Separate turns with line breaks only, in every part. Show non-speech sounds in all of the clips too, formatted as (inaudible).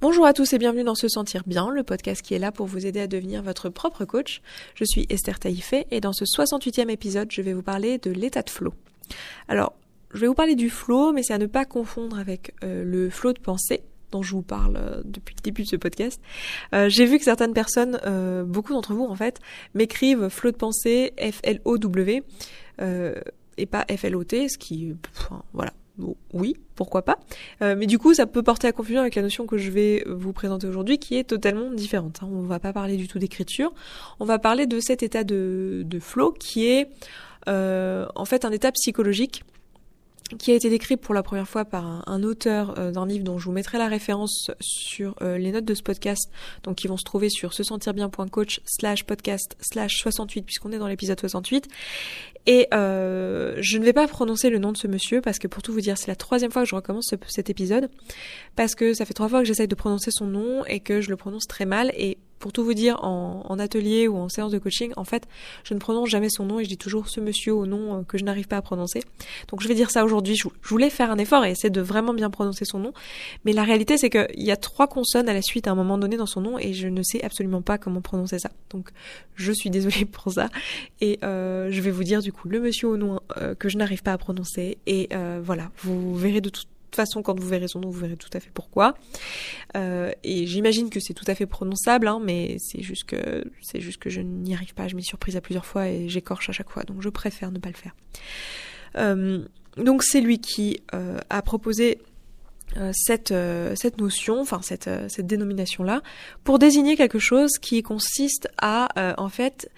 Bonjour à tous et bienvenue dans Se Sentir Bien, le podcast qui est là pour vous aider à devenir votre propre coach. Je suis Esther Taïfé et dans ce 68e épisode, je vais vous parler de l'état de flow. Alors, je vais vous parler du flow, mais c'est à ne pas confondre avec euh, le flow de pensée dont je vous parle euh, depuis le début de ce podcast. Euh, j'ai vu que certaines personnes, beaucoup d'entre vous en fait, m'écrivent flow de pensée, F-L-O-W, et pas F-L-O-T, ce qui, enfin, voilà, oui, pourquoi pas. Euh, mais du coup, ça peut porter à confusion avec la notion que je vais vous présenter aujourd'hui, qui est totalement différente. Hein. On va pas parler du tout d'écriture. On va parler de cet état de, de flow qui est euh, en fait un état psychologique qui a été décrit pour la première fois par un, auteur euh, d'un livre dont je vous mettrai la référence sur euh, les notes de ce podcast, donc qui vont se trouver sur se sentir bien.coach slash podcast slash 68 puisqu'on est dans l'épisode 68. Et euh, je ne vais pas prononcer le nom de ce monsieur parce que pour tout vous dire, c'est la troisième fois que je recommence cet épisode parce que ça fait trois fois que j'essaye de prononcer son nom et que je le prononce très mal et pour tout vous dire, en, atelier ou en séance de coaching, en fait, je ne prononce jamais son nom et je dis toujours ce monsieur au nom euh, que je n'arrive pas à prononcer. Donc je vais dire ça aujourd'hui. Je, voulais faire un effort et essayer de vraiment bien prononcer son nom. Mais la réalité, c'est qu'il y a trois consonnes à la suite à un moment donné dans son nom et je ne sais absolument pas comment prononcer ça. Donc je suis désolée (laughs) pour ça. Et euh, je vais vous dire du coup le monsieur au nom euh, que je n'arrive pas à prononcer. Et voilà, vous verrez de toute toute façon, quand vous verrez son nom, vous verrez tout à fait pourquoi. Euh, et j'imagine que c'est tout à fait prononçable, hein, mais c'est juste que c'est juste que je n'y arrive pas. Je m'y surprise à plusieurs fois et j'écorche à chaque fois, donc je préfère ne pas le faire. Euh, donc c'est lui qui euh, a proposé cette, cette notion, enfin cette, cette dénomination-là, pour désigner quelque chose qui consiste à, en fait,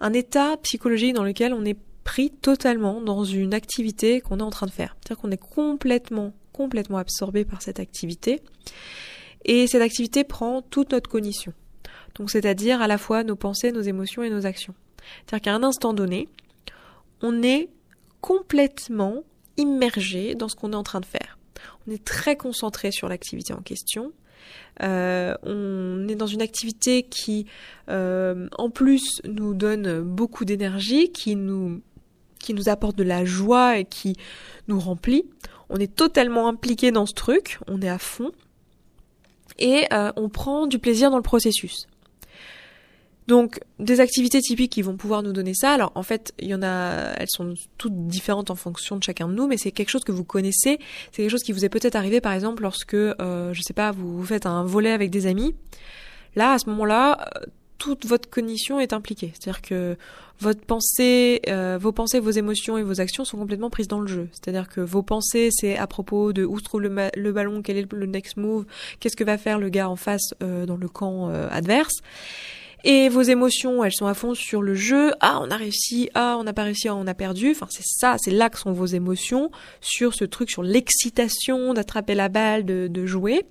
un état psychologique dans lequel on est pris totalement dans une activité qu'on est en train de faire. C'est-à-dire qu'on est complètement complètement absorbé par cette activité. Et cette activité prend toute notre cognition. Donc c'est-à-dire à la fois nos pensées, nos émotions et nos actions. C'est-à-dire qu'à un instant donné, on est complètement immergé dans ce qu'on est en train de faire. On est très concentré sur l'activité en question. Euh, on est dans une activité qui, euh, en plus, nous donne beaucoup d'énergie, qui nous, qui nous apporte de la joie et qui nous remplit on est totalement impliqué dans ce truc, on est à fond, et euh, on prend du plaisir dans le processus. Donc des activités typiques qui vont pouvoir nous donner ça. Alors en fait, il y en a, elles sont toutes différentes en fonction de chacun de nous, mais c'est quelque chose que vous connaissez. C'est quelque chose qui vous est peut-être arrivé par exemple lorsque, euh, je sais pas, vous, vous faites un volet avec des amis. Là, à ce moment-là, toute votre cognition est impliquée. C'est-à-dire que votre pensée, euh, vos pensées, vos émotions et vos actions sont complètement prises dans le jeu. C'est-à-dire que vos pensées, c'est à propos de où se trouve le, ballon, quel est le next move, qu'est-ce que va faire le gars en face euh, dans le camp euh, adverse. Et vos émotions, elles sont à fond sur le jeu. Ah, on a réussi. Ah, on n'a pas réussi. Ah, on a perdu. Enfin, c'est ça, c'est là que sont vos émotions sur ce truc, sur l'excitation d'attraper la balle, de, de jouer.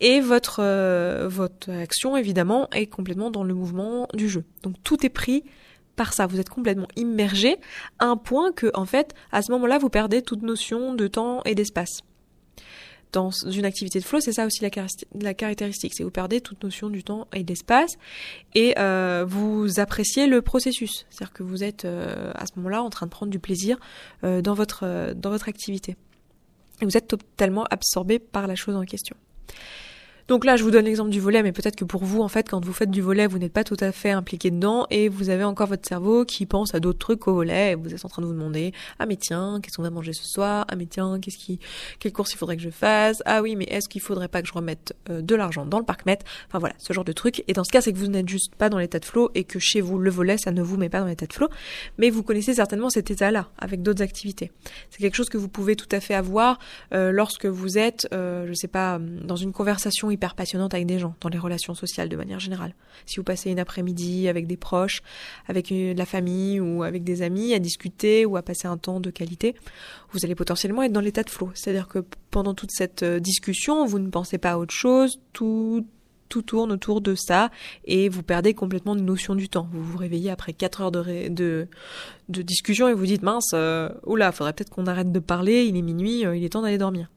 Et votre votre action, évidemment, est complètement dans le mouvement du jeu. Donc tout est pris par ça. Vous êtes complètement immergé à un point que, en fait, à ce moment-là, vous perdez toute notion de temps et d'espace. Dans une activité de flow, c'est ça aussi la, caractéristique, c'est vous perdez toute notion du temps et d'espace et euh, vous appréciez le processus, c'est-à-dire que vous êtes euh, à ce moment-là en train de prendre du plaisir euh, dans votre dans votre activité. Et vous êtes totalement absorbé par la chose en question. Donc là, je vous donne l'exemple du volet, mais peut-être que pour vous, en fait, quand vous faites du volet, vous n'êtes pas tout à fait impliqué dedans et vous avez encore votre cerveau qui pense à d'autres trucs qu'au volet et vous êtes en train de vous demander, ah mais tiens, qu'est-ce qu'on va manger ce soir? Ah mais tiens, qu'est-ce qui, quelle course il faudrait que je fasse? Ah oui, mais est-ce qu'il faudrait pas que je remette euh, de l'argent dans le parc-mètre? Enfin voilà, ce genre de truc. Et dans ce cas, c'est que vous n'êtes juste pas dans l'état de flow et que chez vous, le volet, ça ne vous met pas dans l'état de flow. Mais vous connaissez certainement cet état-là avec d'autres activités. C'est quelque chose que vous pouvez tout à fait avoir euh, lorsque vous êtes, euh, je sais pas, dans une conversation hyper passionnante avec des gens, dans les relations sociales de manière générale. Si vous passez une après-midi avec des proches, avec la famille ou avec des amis à discuter ou à passer un temps de qualité, vous allez potentiellement être dans l'état de flow. C'est-à-dire que pendant toute cette euh, discussion, vous ne pensez pas à autre chose, tout tout tourne autour de ça et vous perdez complètement une notion du temps. Vous vous réveillez après 4 heures de, de, de discussion et vous dites mince, euh, oula, faudrait peut-être qu'on arrête de parler, il est minuit, euh, il est temps d'aller dormir.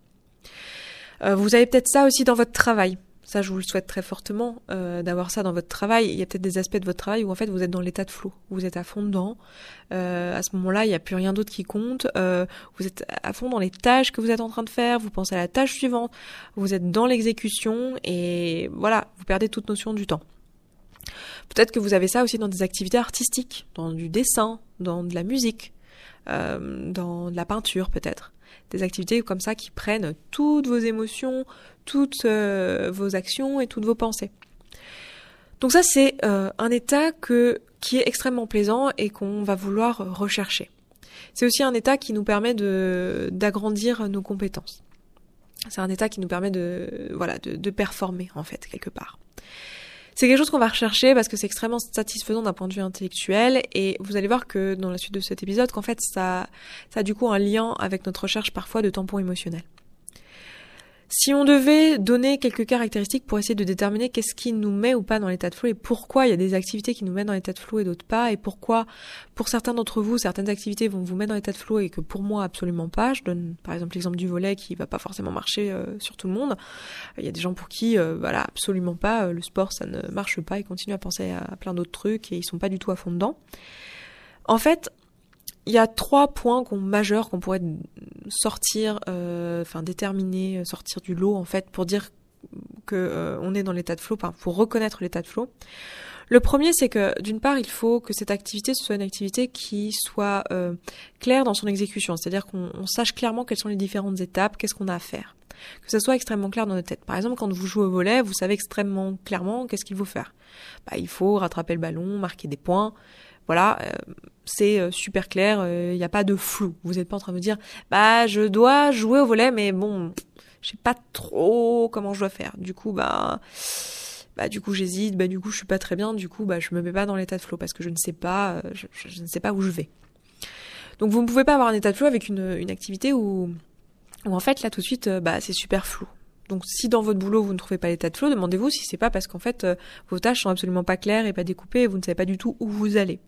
Euh, vous avez peut-être ça aussi dans votre travail. Ça, je vous le souhaite très fortement euh, d'avoir ça dans votre travail. Il y a peut-être des aspects de votre travail où en fait vous êtes dans l'état de flow, vous êtes à fond dedans. Euh, à ce moment-là, il n'y a plus rien d'autre qui compte. Euh, vous êtes à fond dans les tâches que vous êtes en train de faire. Vous pensez à la tâche suivante. Vous êtes dans l'exécution et voilà, vous perdez toute notion du temps. Peut-être que vous avez ça aussi dans des activités artistiques, dans du dessin, dans de la musique, euh, dans de la peinture peut-être des activités comme ça qui prennent toutes vos émotions, toutes euh, vos actions et toutes vos pensées. Donc ça c'est euh, un état qui est extrêmement plaisant et qu'on va vouloir rechercher. C'est aussi un état qui nous permet de d'agrandir nos compétences. C'est un état qui nous permet de voilà de performer en fait quelque part. C'est quelque chose qu'on va rechercher parce que c'est extrêmement satisfaisant d'un point de vue intellectuel et vous allez voir que dans la suite de cet épisode qu'en fait ça, ça a du coup un lien avec notre recherche parfois de tampons émotionnels. Si on devait donner quelques caractéristiques pour essayer de déterminer qu'est-ce qui nous met ou pas dans l'état de flow et pourquoi il y a des activités qui nous mettent dans l'état de flow et d'autres pas et pourquoi pour certains d'entre vous certaines activités vont vous mettre dans l'état de flow et que pour moi absolument pas. Je donne par exemple l'exemple du volet qui va pas forcément marcher euh, sur tout le monde. Il y a des gens pour qui euh, voilà absolument pas euh, le sport ça ne marche pas, ils continuent à penser à plein d'autres trucs et ils sont pas du tout à fond dedans. En fait, il y a trois points majeurs qu'on pourrait sortir, euh, enfin déterminer, sortir du lot en fait pour dire que euh, on est dans l'état de flow, enfin, pour reconnaître l'état de flow. Le premier, c'est que d'une part, il faut que cette activité soit une activité qui soit euh, claire dans son exécution, c'est-à-dire qu'on sache clairement quelles sont les différentes étapes, qu'est-ce qu'on a à faire, que ça soit extrêmement clair dans notre tête. Par exemple, quand vous jouez au volet, vous savez extrêmement clairement qu'est-ce qu'il faut faire. Bah, il faut rattraper le ballon, marquer des points. Voilà, euh, c'est euh, super clair, il euh, n'y a pas de flou. Vous n'êtes pas en train de me dire, bah je dois jouer au volet, mais bon, je sais pas trop comment je dois faire. Du coup, bah, bah du coup j'hésite, bah du coup je suis pas très bien, du coup bah je me mets pas dans l'état de flow parce que je ne sais pas, je, ne sais pas où je vais. Donc vous ne pouvez pas avoir un état de flow avec une, activité où, où en fait là tout de suite bah c'est super flou. Donc si dans votre boulot vous ne trouvez pas l'état de flow, demandez-vous si c'est pas parce qu'en fait vos tâches sont absolument pas claires et pas découpées et vous ne savez pas du tout où vous allez.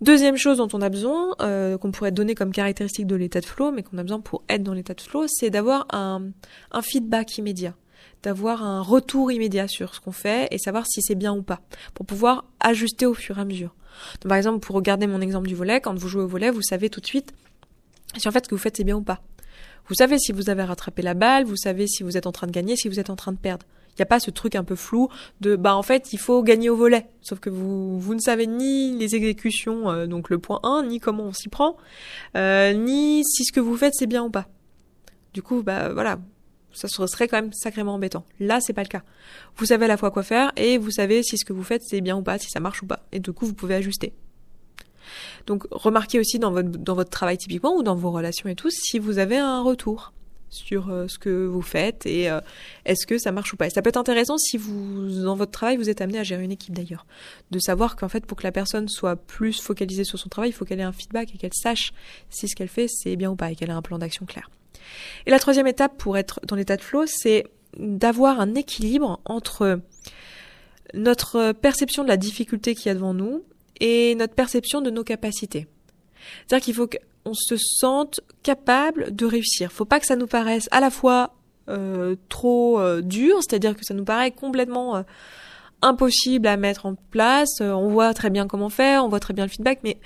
Deuxième chose dont on a besoin, euh, qu'on pourrait donner comme caractéristique de l'état de flow, mais qu'on a besoin pour être dans l'état de flow, c'est d'avoir un, feedback immédiat, d'avoir un retour immédiat sur ce qu'on fait et savoir si c'est bien ou pas, pour pouvoir ajuster au fur et à mesure. Par exemple, pour regarder mon exemple du volet, quand vous jouez au volet, vous savez tout de suite si en fait ce que vous faites c'est bien ou pas. Vous savez si vous avez rattrapé la balle, vous savez si vous êtes en train de gagner, si vous êtes en train de perdre. Il n'y a pas ce truc un peu flou de bah en fait il faut gagner au volet. Sauf que vous ne savez ni les exécutions, euh, donc le point 1, ni comment on s'y prend, euh, ni si ce que vous faites c'est bien ou pas. Du coup bah voilà, ça serait quand même sacrément embêtant. Là c'est pas le cas. Vous savez à la fois quoi faire et vous savez si ce que vous faites c'est bien ou pas, si ça marche ou pas. Et du coup vous pouvez ajuster. Donc remarquez aussi dans votre, dans votre travail typiquement ou dans vos relations et tout si vous avez un retour sur euh, ce que vous faites et euh, est-ce que ça marche ou pas? Et ça peut être intéressant si vous, dans votre travail, vous êtes amené à gérer une équipe d'ailleurs, de savoir qu'en fait, pour que la personne soit plus focalisée sur son travail, il faut qu'elle ait un feedback et qu'elle sache si ce qu'elle fait c'est bien ou pas et qu'elle ait un plan d'action clair. Et la troisième étape pour être dans l'état de flow, c'est d'avoir un équilibre entre notre perception de la difficulté qu'il y a devant nous et notre perception de nos capacités. C'est-à-dire qu'il faut que on se sente capable de réussir. Faut pas que ça nous paraisse à la fois euh, trop euh, dur, c'est-à-dire que ça nous paraît complètement euh, impossible à mettre en place. on voit très bien comment faire, on voit très bien le feedback, mais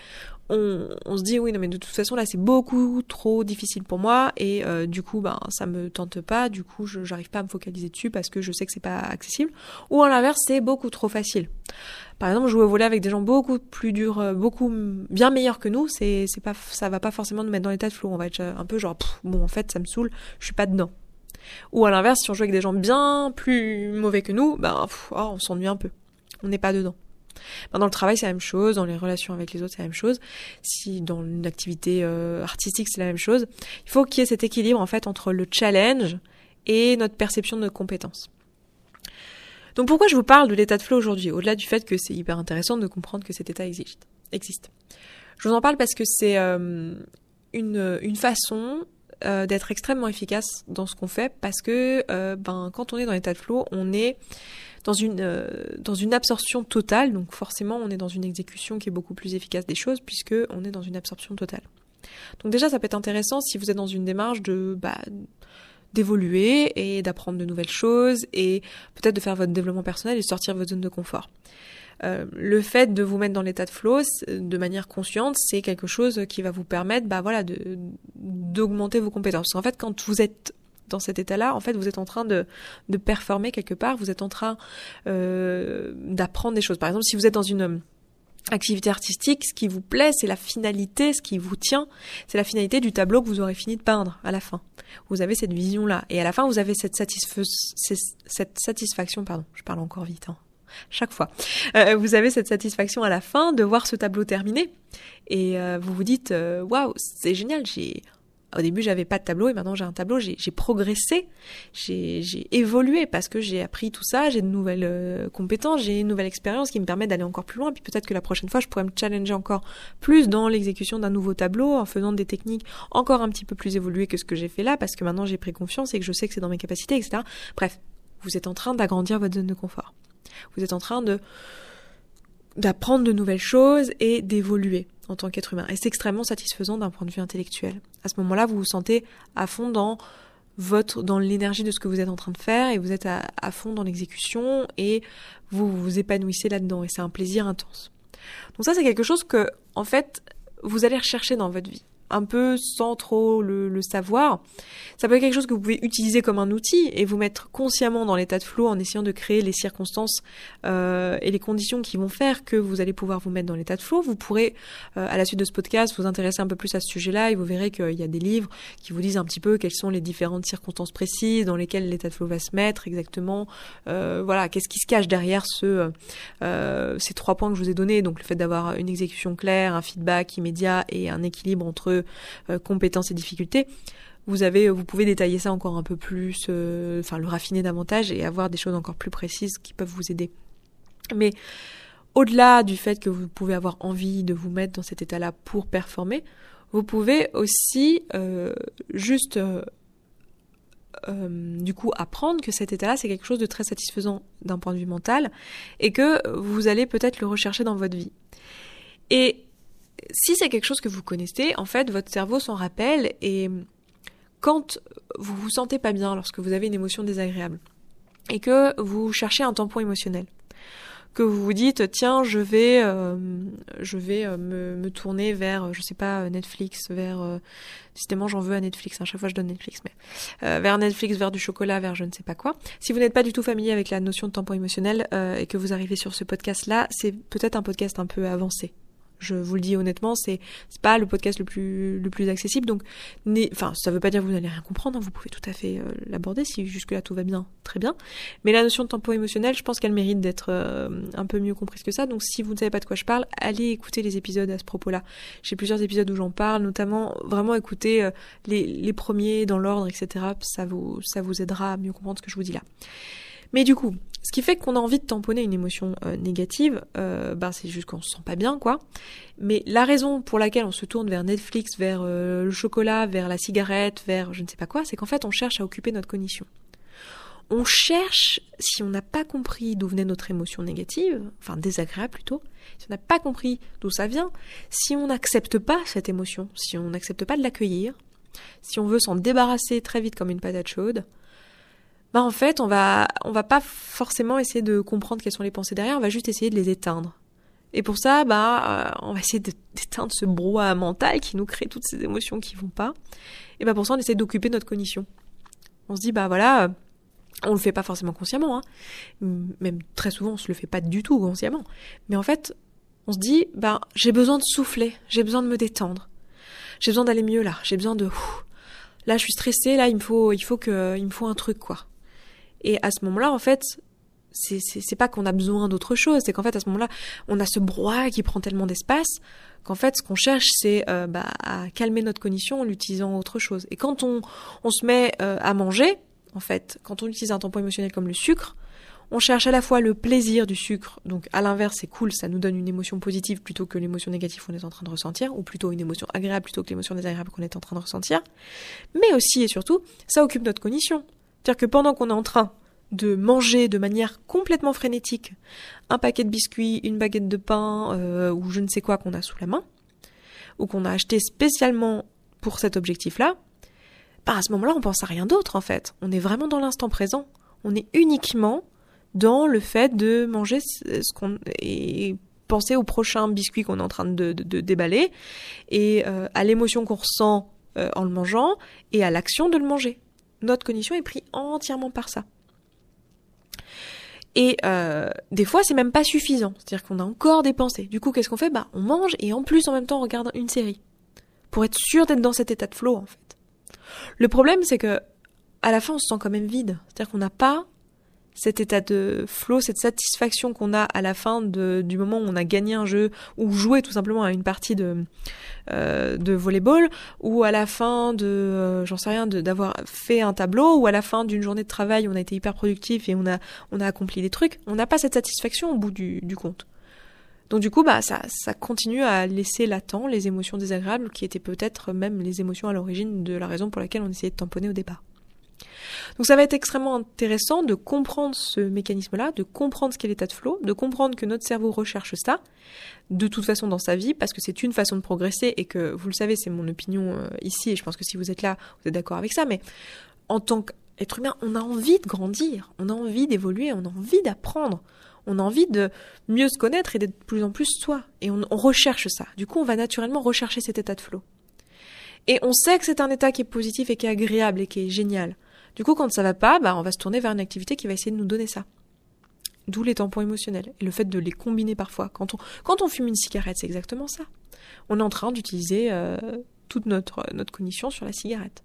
on, on, se dit oui non mais de toute façon là c'est beaucoup trop difficile pour moi et du coup ben ça me tente pas du coup je j'arrive pas à me focaliser dessus parce que je sais que c'est pas accessible ou à l'inverse c'est beaucoup trop facile par exemple, jouer au volet avec des gens beaucoup plus durs, euh, beaucoup bien meilleurs que nous, c'est c'est pas ça va pas forcément nous mettre dans l'état de flou. On va être euh, un peu genre bon en fait ça me saoule, je suis pas dedans. Ou à l'inverse, si on joue avec des gens bien plus mauvais que nous, ben oh, on s'ennuie un peu. On n'est pas dedans. Ben, dans le travail, c'est la même chose, dans les relations avec les autres, c'est la même chose. Si dans une activité euh, artistique, c'est la même chose. Il faut qu'il y ait cet équilibre en fait entre le challenge et notre perception de nos compétences. Donc pourquoi je vous parle de l'état de flow aujourd'hui, au-delà du fait que c'est hyper intéressant de comprendre que cet état existe. existe. Je vous en parle parce que c'est euh, une, façon euh, d'être extrêmement efficace dans ce qu'on fait parce que ben quand on est dans l'état de flow, on est dans une dans une absorption totale, donc forcément on est dans une exécution qui est beaucoup plus efficace des choses puisque on est dans une absorption totale. Donc déjà ça peut être intéressant si vous êtes dans une démarche de bah, d'évoluer et d'apprendre de nouvelles choses et peut-être de faire votre développement personnel et sortir votre zone de confort. Euh, le fait de vous mettre dans l'état de flow de manière consciente, c'est quelque chose qui va vous permettre, bah voilà, d'augmenter vos compétences. En fait, quand vous êtes dans cet état-là, en fait, vous êtes en train de, de performer quelque part, vous êtes en train euh, d'apprendre des choses. Par exemple, si vous êtes dans une activité artistique, ce qui vous plaît, c'est la finalité, ce qui vous tient, c'est la finalité du tableau que vous aurez fini de peindre à la fin. Vous avez cette vision-là. Et à la fin, vous avez cette, satisfaction, pardon, je parle encore vite, hein, chaque fois. Euh, vous avez cette satisfaction à la fin de voir ce tableau terminé. Et euh, vous vous dites, euh, waouh, c'est génial, j'ai au début, j'avais pas de tableau et maintenant j'ai un tableau. J'ai progressé, j'ai évolué parce que j'ai appris tout ça, j'ai de nouvelles euh, compétences, j'ai une nouvelle expérience qui me permet d'aller encore plus loin. Puis peut-être que la prochaine fois, je pourrais me challenger encore plus dans l'exécution d'un nouveau tableau en faisant des techniques encore un petit peu plus évoluées que ce que j'ai fait là parce que maintenant j'ai pris confiance et que je sais que c'est dans mes capacités, etc. Bref, vous êtes en train d'agrandir votre zone de confort. Vous êtes en train de d'apprendre de nouvelles choses et d'évoluer en tant qu'être humain. Et c'est extrêmement satisfaisant d'un point de vue intellectuel. À ce moment-là, vous vous sentez à fond dans votre, dans l'énergie de ce que vous êtes en train de faire et vous êtes à, à fond dans l'exécution et vous vous épanouissez là-dedans et c'est un plaisir intense. Donc ça, c'est quelque chose que, en fait, vous allez rechercher dans votre vie un peu sans trop le, savoir. Ça peut être quelque chose que vous pouvez utiliser comme un outil et vous mettre consciemment dans l'état de flow en essayant de créer les circonstances euh, et les conditions qui vont faire que vous allez pouvoir vous mettre dans l'état de flow. Vous pourrez, euh, à la suite de ce podcast, vous intéresser un peu plus à ce sujet-là et vous verrez qu'il y a des livres qui vous disent un petit peu quelles sont les différentes circonstances précises dans lesquelles l'état de flow va se mettre exactement. Euh, voilà, qu'est-ce qui se cache derrière ce, ces trois points que je vous ai donnés. Donc le fait d'avoir une exécution claire, un feedback immédiat et un équilibre entre euh, compétences et difficultés, vous avez, vous pouvez détailler ça encore un peu plus, euh, enfin le raffiner davantage et avoir des choses encore plus précises qui peuvent vous aider. Mais au-delà du fait que vous pouvez avoir envie de vous mettre dans cet état-là pour performer, vous pouvez aussi euh, juste du coup apprendre que cet état-là c'est quelque chose de très satisfaisant d'un point de vue mental et que vous allez peut-être le rechercher dans votre vie. Et si c'est quelque chose que vous connaissez, en fait, votre cerveau s'en rappelle et quand vous vous sentez pas bien lorsque vous avez une émotion désagréable et que vous cherchez un tampon émotionnel, que vous vous dites tiens je vais euh, euh, me, tourner vers je sais pas Netflix vers euh, j'en veux à Netflix à chaque fois je donne Netflix mais vers Netflix vers du chocolat vers je ne sais pas quoi. Si vous n'êtes pas du tout familier avec la notion de tampon émotionnel et que vous arrivez sur ce podcast là c'est peut-être un podcast un peu avancé je vous le dis honnêtement, c'est c'est pas le podcast le plus le plus accessible. Donc, enfin, ça veut pas dire que vous n'allez rien comprendre. Hein, vous pouvez tout à fait euh, l'aborder si jusque là tout va bien, très bien. Mais la notion de tempo émotionnel, je pense qu'elle mérite d'être euh, un peu mieux comprise que ça. Donc, si vous ne savez pas de quoi je parle, allez écouter les épisodes à ce propos-là. J'ai plusieurs épisodes où j'en parle, notamment vraiment écouter euh, les les premiers dans l'ordre, etc. Ça vous ça vous aidera à mieux comprendre ce que je vous dis là. Mais du coup, ce qui fait qu'on a envie de tamponner une émotion euh, négative, euh, ben c'est juste qu'on se sent pas bien, quoi. Mais la raison pour laquelle on se tourne vers Netflix, vers euh, le chocolat, vers la cigarette, vers je ne sais pas quoi, c'est qu'en fait on cherche à occuper notre cognition. On cherche, si on n'a pas compris d'où venait notre émotion négative, enfin désagréable plutôt, si on n'a pas compris d'où ça vient, si on n'accepte pas cette émotion, si on n'accepte pas de l'accueillir, si on veut s'en débarrasser très vite comme une patate chaude, bah en fait, on va, on va pas forcément essayer de comprendre quelles sont les pensées derrière, on va juste essayer de les éteindre. Et pour ça, bah, euh, on va essayer d'éteindre ce brouhaha mental qui nous crée toutes ces émotions qui vont pas. Et bah pour ça, on essaie d'occuper notre cognition. On se dit, bah voilà, on le fait pas forcément consciemment, hein. même très souvent, on se le fait pas du tout consciemment. Mais en fait, on se dit, bah j'ai besoin de souffler, j'ai besoin de me détendre, j'ai besoin d'aller mieux là, j'ai besoin de, là, je suis stressée, là, il me faut, il faut que, il me faut un truc quoi. Et à ce moment-là, en fait, c'est, pas qu'on a besoin d'autre chose, c'est qu'en fait, à ce moment-là, on a ce brouhaha qui prend tellement d'espace qu'en fait, ce qu'on cherche, c'est euh, bah, à calmer notre cognition en utilisant autre chose. Et quand on, on se met euh, à manger, en fait, quand on utilise un tampon émotionnel comme le sucre, on cherche à la fois le plaisir du sucre, donc à l'inverse c'est cool, ça nous donne une émotion positive plutôt que l'émotion négative qu'on est en train de ressentir, ou plutôt une émotion agréable plutôt que l'émotion désagréable qu'on est en train de ressentir, mais aussi et surtout, ça occupe notre cognition. C'est-à-dire que pendant qu'on est en train de manger de manière complètement frénétique un paquet de biscuits, une baguette de pain euh, ou je ne sais quoi qu'on a sous la main, ou qu'on a acheté spécialement pour cet objectif-là, bah à ce moment-là, on pense à rien d'autre en fait. On est vraiment dans l'instant présent. On est uniquement dans le fait de manger ce qu'on et penser au prochain biscuit qu'on est en train de, déballer et euh, à l'émotion qu'on ressent euh, en le mangeant et à l'action de le manger. Notre cognition est prise entièrement par ça. Et euh, des fois, c'est même pas suffisant. C'est-à-dire qu'on a encore des pensées. Du coup, qu'est-ce qu'on fait? Bah, on mange et en plus, en même temps, on regarde une série pour être sûr d'être dans cet état de flow, en fait. Le problème, c'est que à la fin, on se sent quand même vide. C'est-à-dire qu'on n'a pas cet état de flow, cette satisfaction qu'on a à la fin de, du moment où on a gagné un jeu ou joué tout simplement à une partie de euh, de volleyball ou à la fin de euh, j'en sais rien d'avoir fait un tableau ou à la fin d'une journée de travail on a été hyper productif et on a on a accompli des trucs on n'a pas cette satisfaction au bout du, du compte. Donc du coup bah ça ça continue à laisser latent les émotions désagréables qui étaient peut-être même les émotions à l'origine de la raison pour laquelle on essayait de tamponner au départ donc ça va être extrêmement intéressant de comprendre ce mécanisme-là, de comprendre ce qu'est l'état de flow, de comprendre que notre cerveau recherche ça, de toute façon dans sa vie, parce que c'est une façon de progresser et que, vous le savez, c'est mon opinion euh, ici, et je pense que si vous êtes là, vous êtes d'accord avec ça, mais en tant qu'être humain, on a envie de grandir, on a envie d'évoluer, on a envie d'apprendre. On a envie de mieux se connaître et d'être de plus en plus soi. Et on, on recherche ça. Du coup, on va naturellement rechercher cet état de flow. Et on sait que c'est un état qui est positif et qui est agréable et qui est génial. Du coup, quand ça va pas, bah, on va se tourner vers une activité qui va essayer de nous donner ça. D'où les tampons émotionnels et le fait de les combiner parfois. Quand on, fume une cigarette, c'est exactement ça. On est en train d'utiliser euh, toute notre, notre cognition sur la cigarette.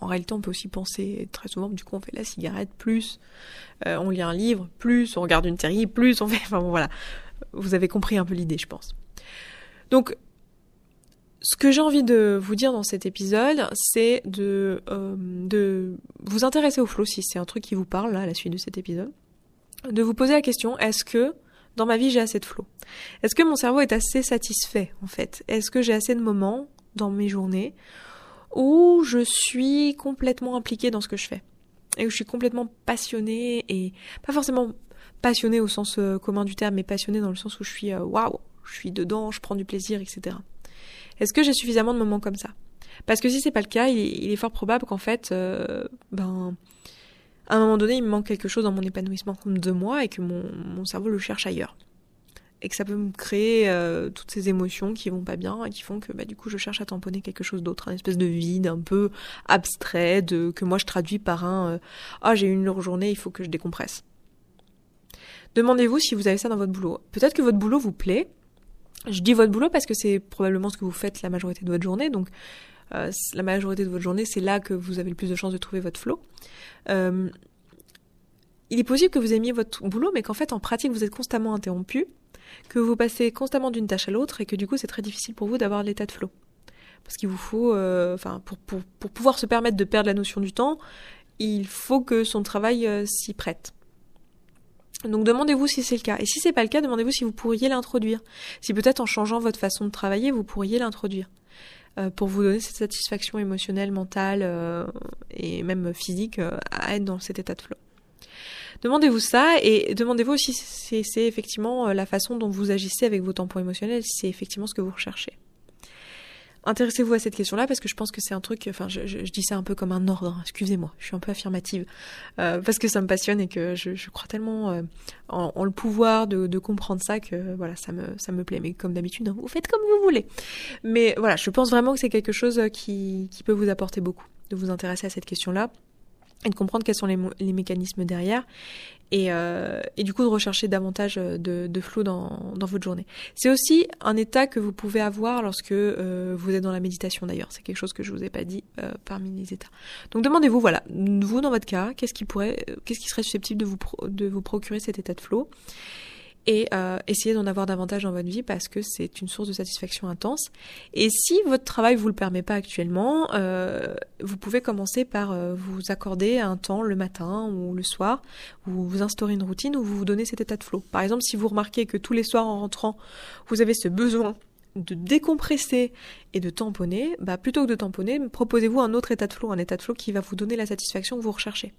en réalité, on peut aussi penser très souvent, du coup, on fait la cigarette, plus euh, on lit un livre, plus on regarde une série, plus on fait. Enfin bon, voilà. Vous avez compris un peu l'idée, je pense. Donc, ce que j'ai envie de vous dire dans cet épisode, c'est de, euh, de vous intéresser au flow si c'est un truc qui vous parle là à la suite de cet épisode. De vous poser la question, est-ce que dans ma vie j'ai assez de flow? Est-ce que mon cerveau est assez satisfait en fait? Est-ce que j'ai assez de moments dans mes journées où je suis complètement impliquée dans ce que je fais? Et où je suis complètement passionnée et pas forcément passionnée au sens euh, commun du terme, mais passionnée dans le sens où je suis euh, waouh, je suis dedans, je prends du plaisir, etc. Est-ce que j'ai suffisamment de moments comme ça? Parce que si c'est pas le cas, il est, fort probable qu'en fait, euh, ben, à un moment donné, il me manque quelque chose dans mon épanouissement de moi et que mon, cerveau le cherche ailleurs. Et que ça peut me créer euh, toutes ces émotions qui vont pas bien et qui font que bah, du coup je cherche à tamponner quelque chose d'autre, un espèce de vide un peu abstrait que moi je traduis par un euh, ah j'ai eu une lourde journée, il faut que je décompresse. Demandez-vous si vous avez ça dans votre boulot. Peut-être que votre boulot vous plaît, je dis votre boulot parce que c'est probablement ce que vous faites la majorité de votre journée, donc euh, la majorité de votre journée, c'est là que vous avez le plus de chances de trouver votre flow. Euh, il est possible que vous aimiez votre boulot, mais qu'en fait, en pratique, vous êtes constamment interrompu, que vous passez constamment d'une tâche à l'autre, et que du coup, c'est très difficile pour vous d'avoir l'état de flow. Parce qu'il vous faut, euh, enfin, pour, pour, pour, pouvoir se permettre de perdre la notion du temps, il faut que son travail s'y prête. Donc demandez-vous si c'est le cas. Et si c'est pas le cas, demandez-vous si vous pourriez l'introduire. Si peut-être en changeant votre façon de travailler, vous pourriez l'introduire. Euh, pour vous donner cette satisfaction émotionnelle, mentale euh, et même physique euh, à être dans cet état de flow. Demandez-vous ça et demandez-vous si c'est effectivement la façon dont vous agissez avec vos tampons émotionnels, si c'est effectivement ce que vous recherchez intéressez-vous à cette question-là parce que je pense que c'est un truc, enfin je, dis ça un peu comme un ordre, hein, excusez-moi, je suis un peu affirmative, euh, parce que ça me passionne et que je, crois tellement euh, en, le pouvoir de, de, comprendre ça que voilà, ça me, ça me plaît. Mais comme d'habitude, hein, vous faites comme vous voulez. Mais voilà, je pense vraiment que c'est quelque chose qui, qui peut vous apporter beaucoup, de vous intéresser à cette question-là et de comprendre quels sont les, mécanismes derrière et, euh, et, du coup de rechercher davantage euh, de, de flou dans, dans, votre journée. C'est aussi un état que vous pouvez avoir lorsque euh, vous êtes dans la méditation d'ailleurs. C'est quelque chose que je vous ai pas dit parmi les états. Donc demandez-vous, voilà, vous dans votre cas, qu'est-ce qui pourrait, qu'est-ce qui serait susceptible de vous, de vous procurer cet état de flow et euh, essayez d'en avoir davantage dans votre vie parce que c'est une source de satisfaction intense. Et si votre travail vous le permet pas actuellement, euh, vous pouvez commencer par euh, vous accorder un temps le matin ou le soir où vous instaurez une routine où vous vous donnez cet état de flow. Par exemple, si vous remarquez que tous les soirs en rentrant, vous avez ce besoin de décompresser et de tamponner, bah plutôt que de tamponner, proposez-vous un autre état de flow, un état de flow qui va vous donner la satisfaction que vous recherchez.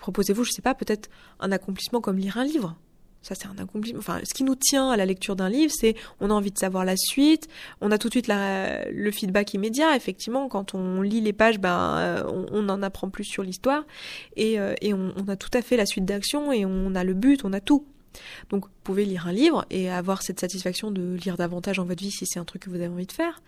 Proposez-vous, je sais pas, peut-être un accomplissement comme lire un livre Ça, c'est un accomplissement. Enfin, ce qui nous tient à la lecture d'un livre, c'est on a envie de savoir la suite, on a tout de suite le feedback immédiat. Effectivement, quand on lit les pages, ben, euh, on, en apprend plus sur l'histoire et, euh, on, on, a tout à fait la suite d'action et on a le but, on a tout. Donc vous pouvez lire un livre et avoir cette satisfaction de lire davantage en votre vie si c'est un truc que vous avez envie de faire.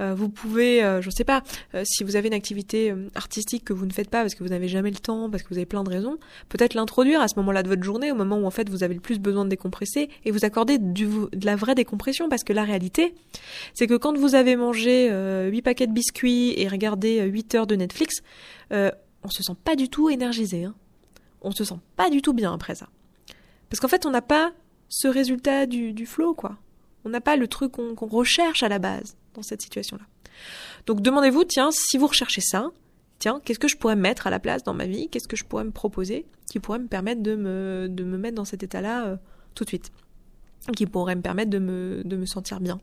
Euh, vous pouvez, euh, je ne sais pas, euh, si vous avez une activité artistique que vous ne faites pas parce que vous n'avez jamais le temps, parce que vous avez plein de raisons, peut-être l'introduire à ce moment-là de votre journée, au moment où en fait vous avez le plus besoin de décompresser et vous accorder de la vraie décompression parce que la réalité, c'est que quand vous avez mangé 8 paquets de biscuits et regardé 8 heures de Netflix, on se sent pas du tout énergisé. Hein. On se sent pas du tout bien après ça. Parce qu'en fait, on n'a pas ce résultat du, du flow, quoi. On n'a pas le truc qu'on recherche à la base dans cette situation-là. Donc demandez-vous, tiens, si vous recherchez ça, tiens, qu'est-ce que je pourrais mettre à la place dans ma vie? Qu'est-ce que je pourrais me proposer qui pourrait me permettre de me, de me mettre dans cet état-là euh, tout de suite? Qui pourrait me permettre de me, de me sentir bien?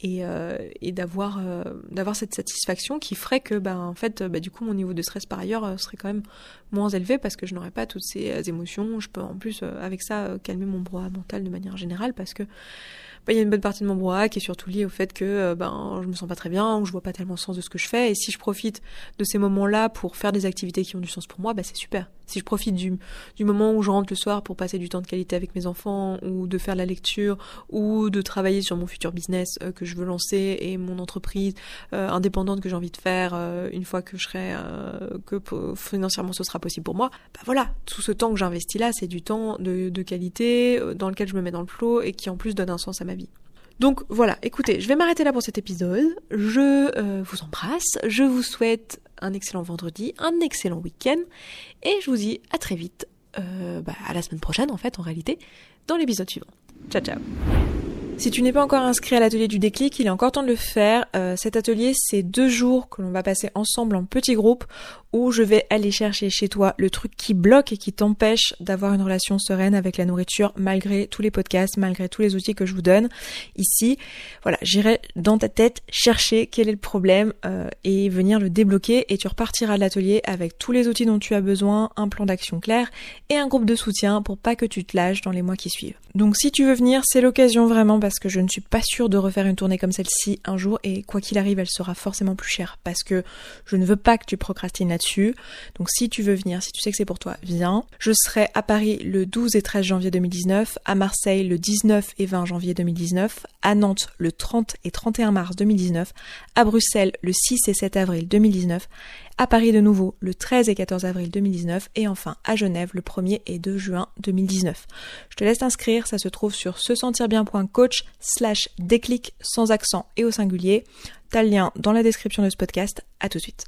Et, euh, et d'avoir euh, d'avoir cette satisfaction qui ferait que ben en fait bah, du coup mon niveau de stress par ailleurs euh, serait quand même moins élevé parce que je n'aurais pas toutes ces émotions. Je peux en plus avec ça calmer mon brouhaha mental de manière générale parce que bah, y a une bonne partie de mon brouhaha qui est surtout liée au fait que euh, ben je me sens pas très bien, ou je vois pas tellement le sens de ce que je fais, et si je profite de ces moments-là pour faire des activités qui ont du sens pour moi, bah c'est super. Si je profite du, moment où je rentre le soir pour passer du temps de qualité avec mes enfants, ou de faire la lecture, ou de travailler sur mon futur business euh, que je veux lancer et mon entreprise euh, indépendante que j'ai envie de faire une fois que je serai que financièrement ce sera possible pour moi, bah voilà, tout ce temps que j'investis là, c'est du temps de, qualité dans lequel je me mets dans le flow et qui en plus donne un sens à Donc voilà, écoutez, je vais m'arrêter là pour cet épisode. Je euh, vous embrasse, je vous souhaite un excellent vendredi, un excellent week-end, et je vous dis à très vite, euh, bah, à la semaine prochaine en fait, en réalité, dans l'épisode suivant. Ciao ciao si tu n'es pas encore inscrit à l'atelier du déclic, il est encore temps de le faire. Euh, cet atelier, c'est deux jours que l'on va passer ensemble en petits groupes où je vais aller chercher chez toi le truc qui bloque et qui t'empêche d'avoir une relation sereine avec la nourriture malgré tous les podcasts, malgré tous les outils que je vous donne ici. Voilà, j'irai dans ta tête chercher quel est le problème euh, et venir le débloquer et tu repartiras de l'atelier avec tous les outils dont tu as besoin, un plan d'action clair et un groupe de soutien pour pas que tu te lâches dans les mois qui suivent. Donc si tu veux venir, c'est l'occasion vraiment parce que je ne suis pas sûre de refaire une tournée comme celle-ci un jour et quoi qu'il arrive, elle sera forcément plus chère parce que je ne veux pas que tu procrastines là-dessus. Donc si tu veux venir, si tu sais que c'est pour toi, viens. Je serai à Paris le 12 et 13 janvier 2019, à Marseille le 19 et 20 janvier 2019, à Nantes le 30 et 31 mars 2019, à Bruxelles le 6 et 7 avril 2019 à Paris de nouveau le 13 et 14 avril 2019 et enfin à Genève le 1er et 2 juin 2019. Je te laisse t'inscrire, ça se trouve sur se sentir bien.coach slash déclic sans accent et au singulier. T'as le lien dans la description de ce podcast. À tout de suite.